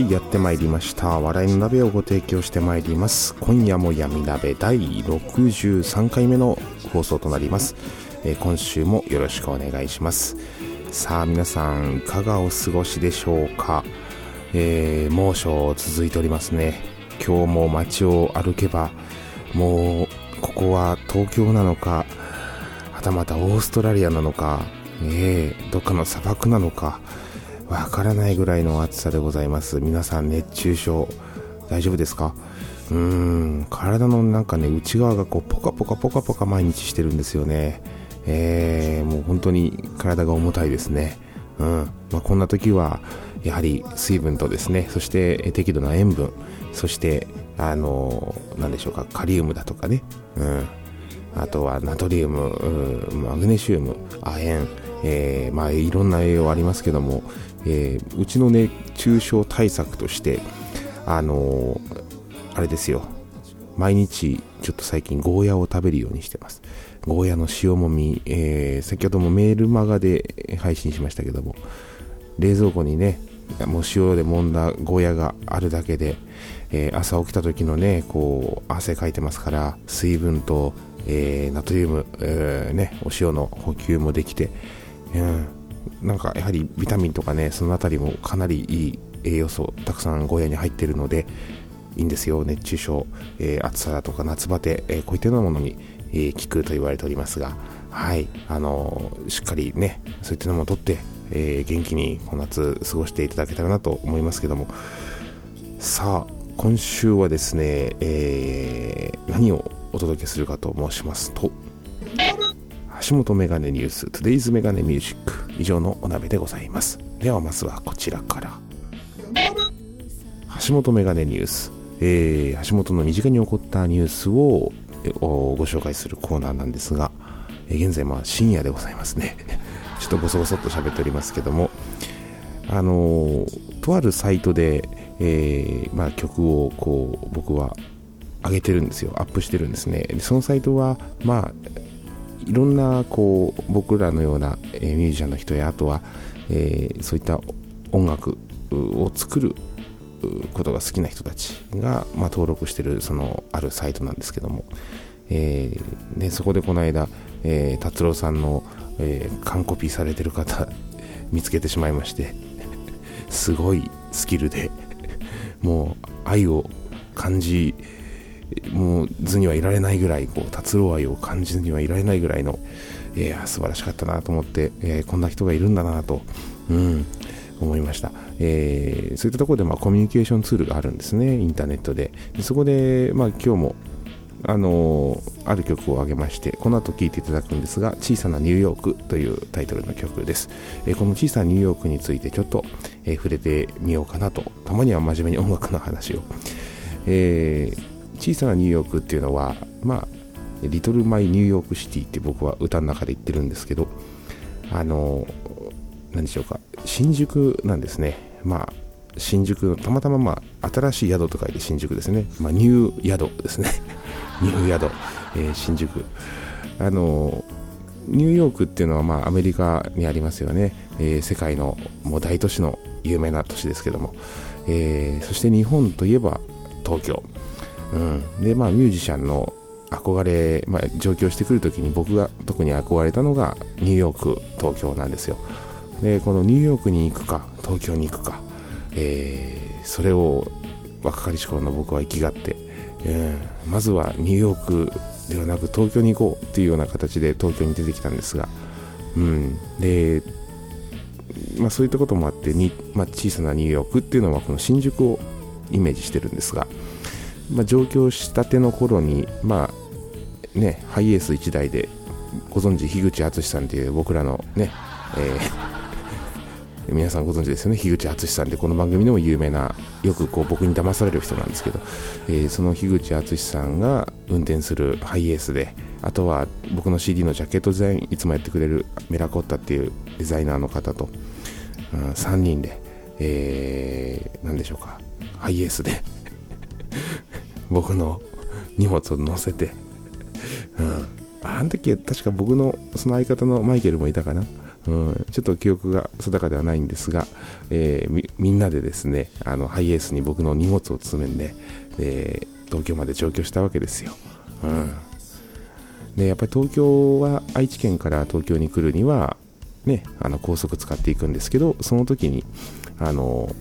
はいやってまいりました。笑いの鍋をご提供してまいります。今夜も闇鍋第63回目の放送となります、えー、今週もよろしくお願いします。さあ皆さんいかがお過ごしでしょうか、えー、猛暑続いておりますね。今日も街を歩けばもうここは東京なのかはたまたオーストラリアなのか、えー、どっかの砂漠なのかわからないぐらいの暑さでございます。皆さん熱中症大丈夫ですか？うーん、体のなんかね、内側がこう、ポカポカポカポカ毎日してるんですよね。えー、もう本当に体が重たいですね。うん。まあ、こんな時は、やはり水分とですね、そして適度な塩分、そして、あのー、なんでしょうか、カリウムだとかね、うん。あとはナトリウム、マグネシウム、亜鉛、えー、まあいろんな栄養ありますけども、えー、うちの熱中症対策として、あのー、あれですよ、毎日ちょっと最近ゴーヤを食べるようにしてます。ゴーヤの塩もみ、えー、先ほどもメールマガで配信しましたけども、冷蔵庫にね、もう塩で揉んだゴーヤがあるだけで、えー、朝起きた時のね、こう、汗かいてますから、水分と、えー、ナトリウム、えー、ね、お塩の補給もできて、うん、なんかやはりビタミンとかね、その辺りもかなりいい栄養素たくさんゴーヤに入っているので、いいんですよ、熱中症、えー、暑さだとか夏バテ、えー、こういったようなものに、えー、効くと言われておりますが、はい、あのー、しっかりね、そういったのもとって、え元気にこの夏過ごしていただけたらなと思いますけども、さあ、今週はですね、え何をお届けするかと申しますと、橋本メガネニュース、トゥデイズメガネミュージック、以上のお鍋でございます。ではまずはこちらから。橋本メガネニュース、えー、橋本の身近に起こったニュースをご紹介するコーナーなんですが、えー、現在まあ深夜でございますね。ちょっとボソボソっと喋っておりますけども、あのー、とあるサイトで、えー、まあ、曲をこう僕は上げてるんですよ、アップしてるんですね。でそのサイトは、まあ、いろんなこう僕らのような、えー、ミュージシャンの人やあとは、えー、そういった音楽を作ることが好きな人たちが、まあ、登録してるそのあるサイトなんですけども、えー、でそこでこの間、えー、達郎さんの、えー、完コピーされてる方 見つけてしまいまして すごいスキルでもう愛を感じもう図にはいられないぐらいこう達郎愛を感じずにはいられないぐらいのいや素晴らしかったなと思って、えー、こんな人がいるんだなと、うん、思いました、えー、そういったところで、まあ、コミュニケーションツールがあるんですねインターネットで。でそこで、まあ、今日もあの、ある曲を上げましてこの後聴いていただくんですが「小さなニューヨーク」というタイトルの曲です、えー、この小さなニューヨークについてちょっと、えー、触れてみようかなとたまには真面目に音楽の話を、えー小さなニューヨークっていうのは、まあ、リトルマイニューヨークシティって僕は歌の中で言ってるんですけど、あの、何でしょうか、新宿なんですね。まあ、新宿の、たまたままあ、新しい宿と書いて新宿ですね。まあ、ニュー宿ですね。ニュー宿、えー、新宿。あの、ニューヨークっていうのは、まあ、アメリカにありますよね。えー、世界のもう大都市の有名な都市ですけども。えー、そして日本といえば東京。うん、でまあミュージシャンの憧れ、まあ、上京してくるときに僕が特に憧れたのがニューヨーク東京なんですよ。でこのニューヨークに行くか東京に行くか、えー、それを若かりし頃の僕は生きがって、えー、まずはニューヨークではなく東京に行こうっていうような形で東京に出てきたんですが、うん、で、まあ、そういったこともあってに、まあ、小さなニューヨークっていうのはこの新宿をイメージしてるんですが、まあ、上京したての頃に、まあね、ハイエース1台でご存知樋口敦さんという僕らのね、えー 皆さんご存知ですよね。樋口敦さんでこの番組でも有名なよくこう僕に騙される人なんですけど、えー、その樋口敦さんが運転するハイエースであとは僕の CD のジャケットデザインいつもやってくれるメラコッタっていうデザイナーの方と、うん、3人で、えー、何でしょうか。ハイエースで。僕の荷物を乗せて、うん、あの時確か僕のその相方のマイケルもいたかな。うん、ちょっと記憶が定かではないんですが、えー、みみんなでですねあのハイエースに僕の荷物を詰めんで、えー、東京まで上京したわけですよ、うん、でやっぱり東京は愛知県から東京に来るには、ね、あの高速使っていくんですけどその時にあの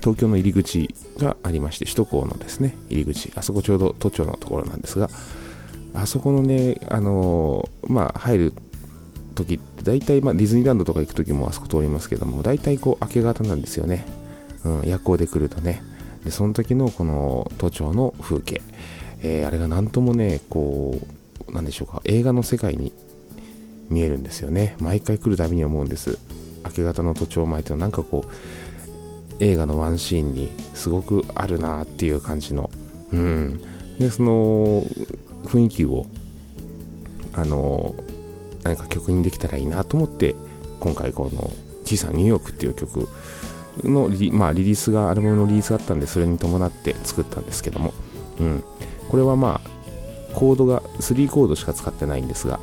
東京の入り口がありまして首都高のですね入り口あそこちょうど都庁のところなんですがあそこのねあのまあ入る時って大体、まあ、ディズニーランドとか行く時もあそこ通りますけども大体こう明け方なんですよね、うん、夜行で来るとね。でその時のこの都庁の風景、えー、あれが何ともねこうなんでしょうか映画の世界に見えるんですよね。毎回来るたびに思うんです。明け方の都庁前っていうのはなんかこう映画のワンシーンにすごくあるなっていう感じの。うん。でその雰囲気をあの何か曲にできたらいいなと思って今回この「小さなニューヨーク」っていう曲のリ,、まあ、リリースがアルバムのリリースがあったんでそれに伴って作ったんですけども、うん、これはまあコードが3コードしか使ってないんですが、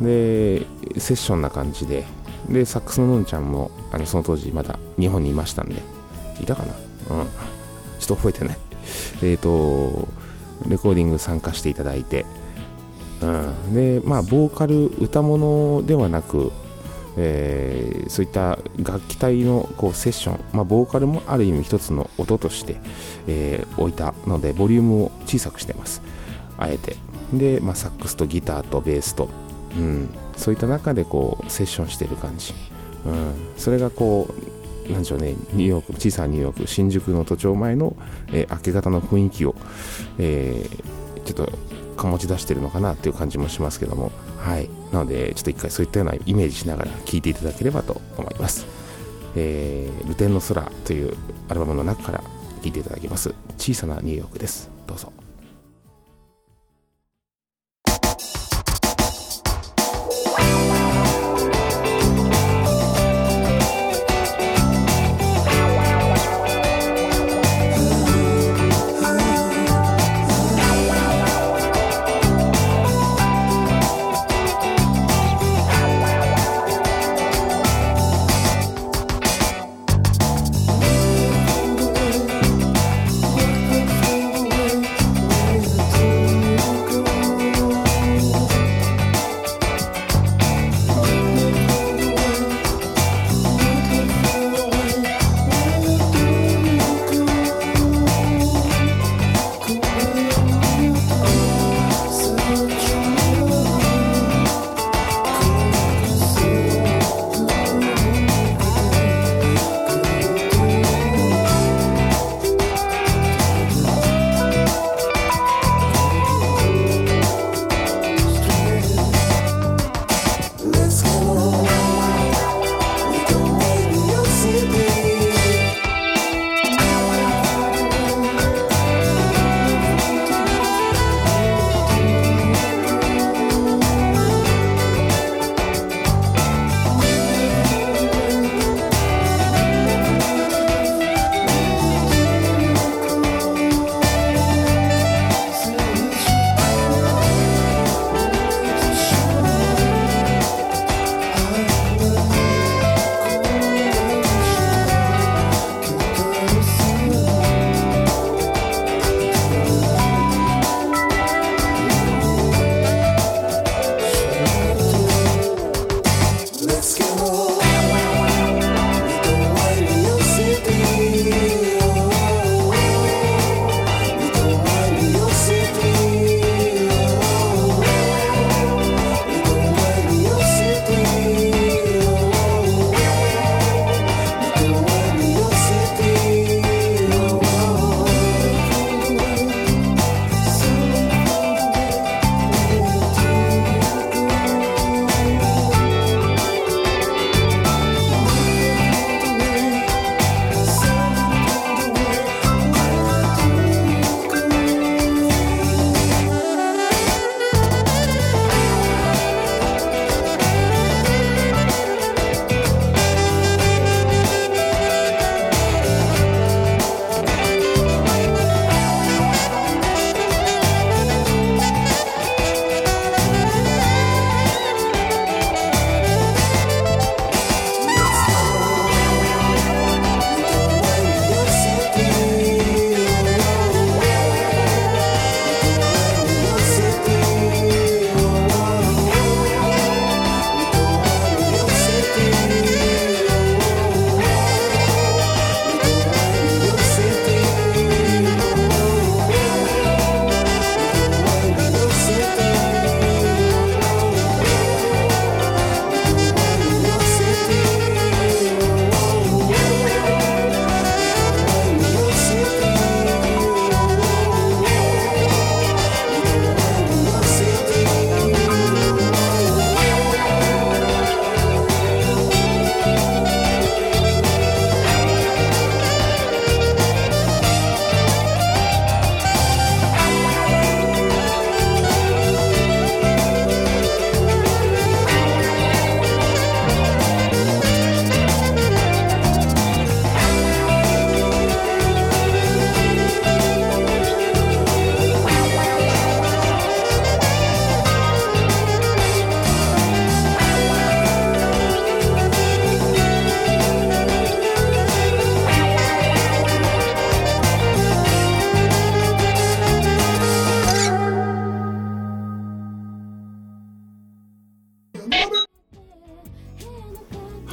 うん、でセッションな感じででサックスののんちゃんもあのその当時まだ日本にいましたんでいたかな？うん。ちょっと覚えてない。えっ、とレコーディング参加していただいて。うん、でまあボーカル歌物ではなく、えー、そういった楽器隊のこうセッション、まあ、ボーカルもある意味一つの音として、えー、置いたのでボリュームを小さくしてます。あえて。で、まあ、サックスとギターとベースと、うん、そういった中でこうセッションしてる感じ、うん、それがこうなんでしょうね。ニューヨーク小さなニューヨーク新宿の都庁前の、えー、明け方の雰囲気を、えー、ちょっと醸し出してるのかなっていう感じもしますけどもはいなのでちょっと一回そういったようなイメージしながら聴いていただければと思いますえー、ルテンの空というアルバムの中から聴いていただきます小さなニューヨークです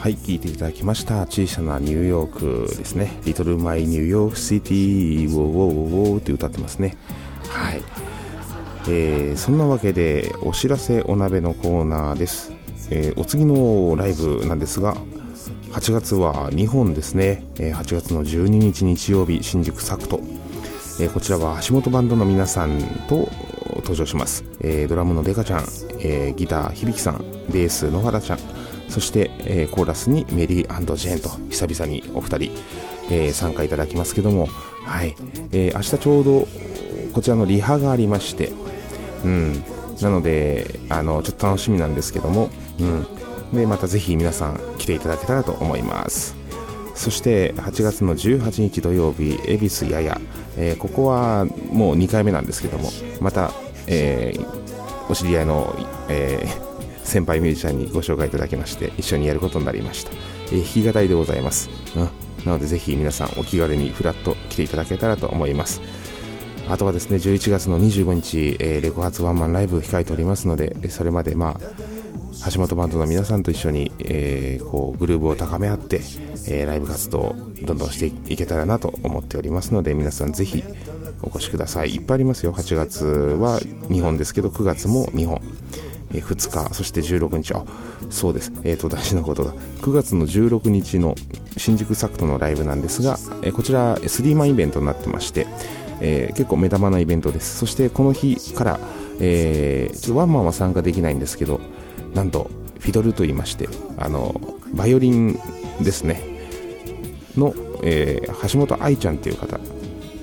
はい聞いていただきました。小さなニューヨークですね「リトルマイニューヨークシティウォーウォーウォー」って歌ってますね。はい、えー、そんなわけでお知らせお鍋のコーナーです、えー、お次のライブなんですが8月は2本ですね、え8月の12日日曜日新宿サクト、えこちらは橋本バンドの皆さんと登場します、えドラムのデカちゃん、えギター響さん。ベース野原ちゃん。そして、えー、コーラスにメリージェーンと久々にお二人、えー、参加いただきますけども、はい。えー、明日ちょうどこちらのリハがありまして、うん、なのであのちょっと楽しみなんですけども、うん、でまたぜひ皆さん来ていただけたらと思います。そして8月の18日土曜日恵比寿やや、えー、ここはもう2回目なんですけどもまた、えー、お知り合いの、えー先輩ミュージシャンにご紹介いただきまして一緒にやることになりました、えー、弾き語りでございます、うん、なのでぜひ皆さんお気軽にフラッと来ていただけたらと思います。あとはですね11月の25日、えー、レコ発ワンマンライブ控えておりますのでそれまでまあ橋本バンドの皆さんと一緒に、えー、こうグルーブを高め合って、えー、ライブ活動をどんどんしていけたらなと思っておりますので皆さんぜひお越しください。いっぱいありますよ。8月は2本ですけど9月も2本。え2日、そして16日、あそうです、えーと、大事なことが、9月の16日の新宿サクトのライブなんですが、えこちら、3マンイベントになってまして、えー、結構目玉なイベントです。そしてこの日から、えー、ちょっとワンマンは参加できないんですけど、なんと、フィドルと言いまして、あの、バイオリンですね、の、えー、橋本愛ちゃんっていう方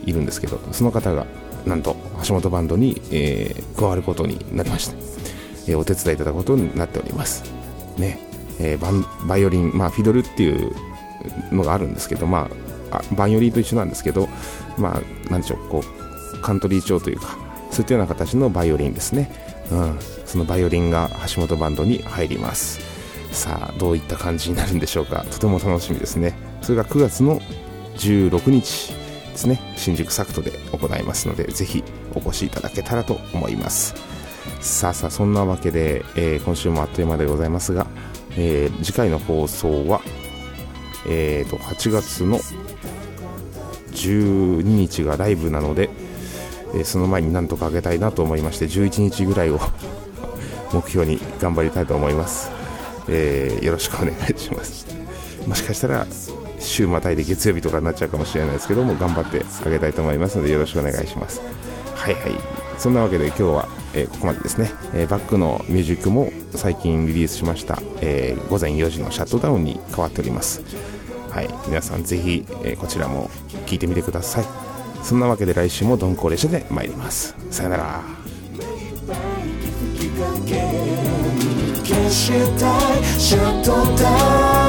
いるんですけど、その方が、なんと、橋本バンドに、えー、加わることになりました。えお手伝いいただくことになっております。ね、えー、バイオリン、まあ、フィドルっていうのがあるんですけど、まあ、バイオリンと一緒なんですけど、まあ、なんでしょう、こう、カントリー調というか、そういったような形のバイオリンですね。うん、そのバイオリンが橋本バンドに入ります。さあ、どういった感じになるんでしょうか。とても楽しみですね。それが9月の16日ですね、新宿サクトで行いますので、ぜひお越しいただけたらと思います。さあさあそんなわけで、えー、今週もあっという間でございますが、えー、次回の放送は、えーと、8月の12日がライブなので、えー、その前になんとかあげたいなと思いまして11日ぐらいを 目標に頑張りたいと思います、えー、よろしくお願いします。もしかしたら週またいで月曜日とかになっちゃうかもしれないですけども頑張ってあげたいと思いますのでよろしくお願いします。はいはい。そんなわけで今日はえー、ここまでですね、えー、バックのミュージックも最近リリースしました、えー、午前4時のシャットダウンに変わっております。はい。皆さんぜひ、えこちらも聴いてみてください。そんなわけで来週も鈍行列車で参ります。さよなら。消したいシャットダウン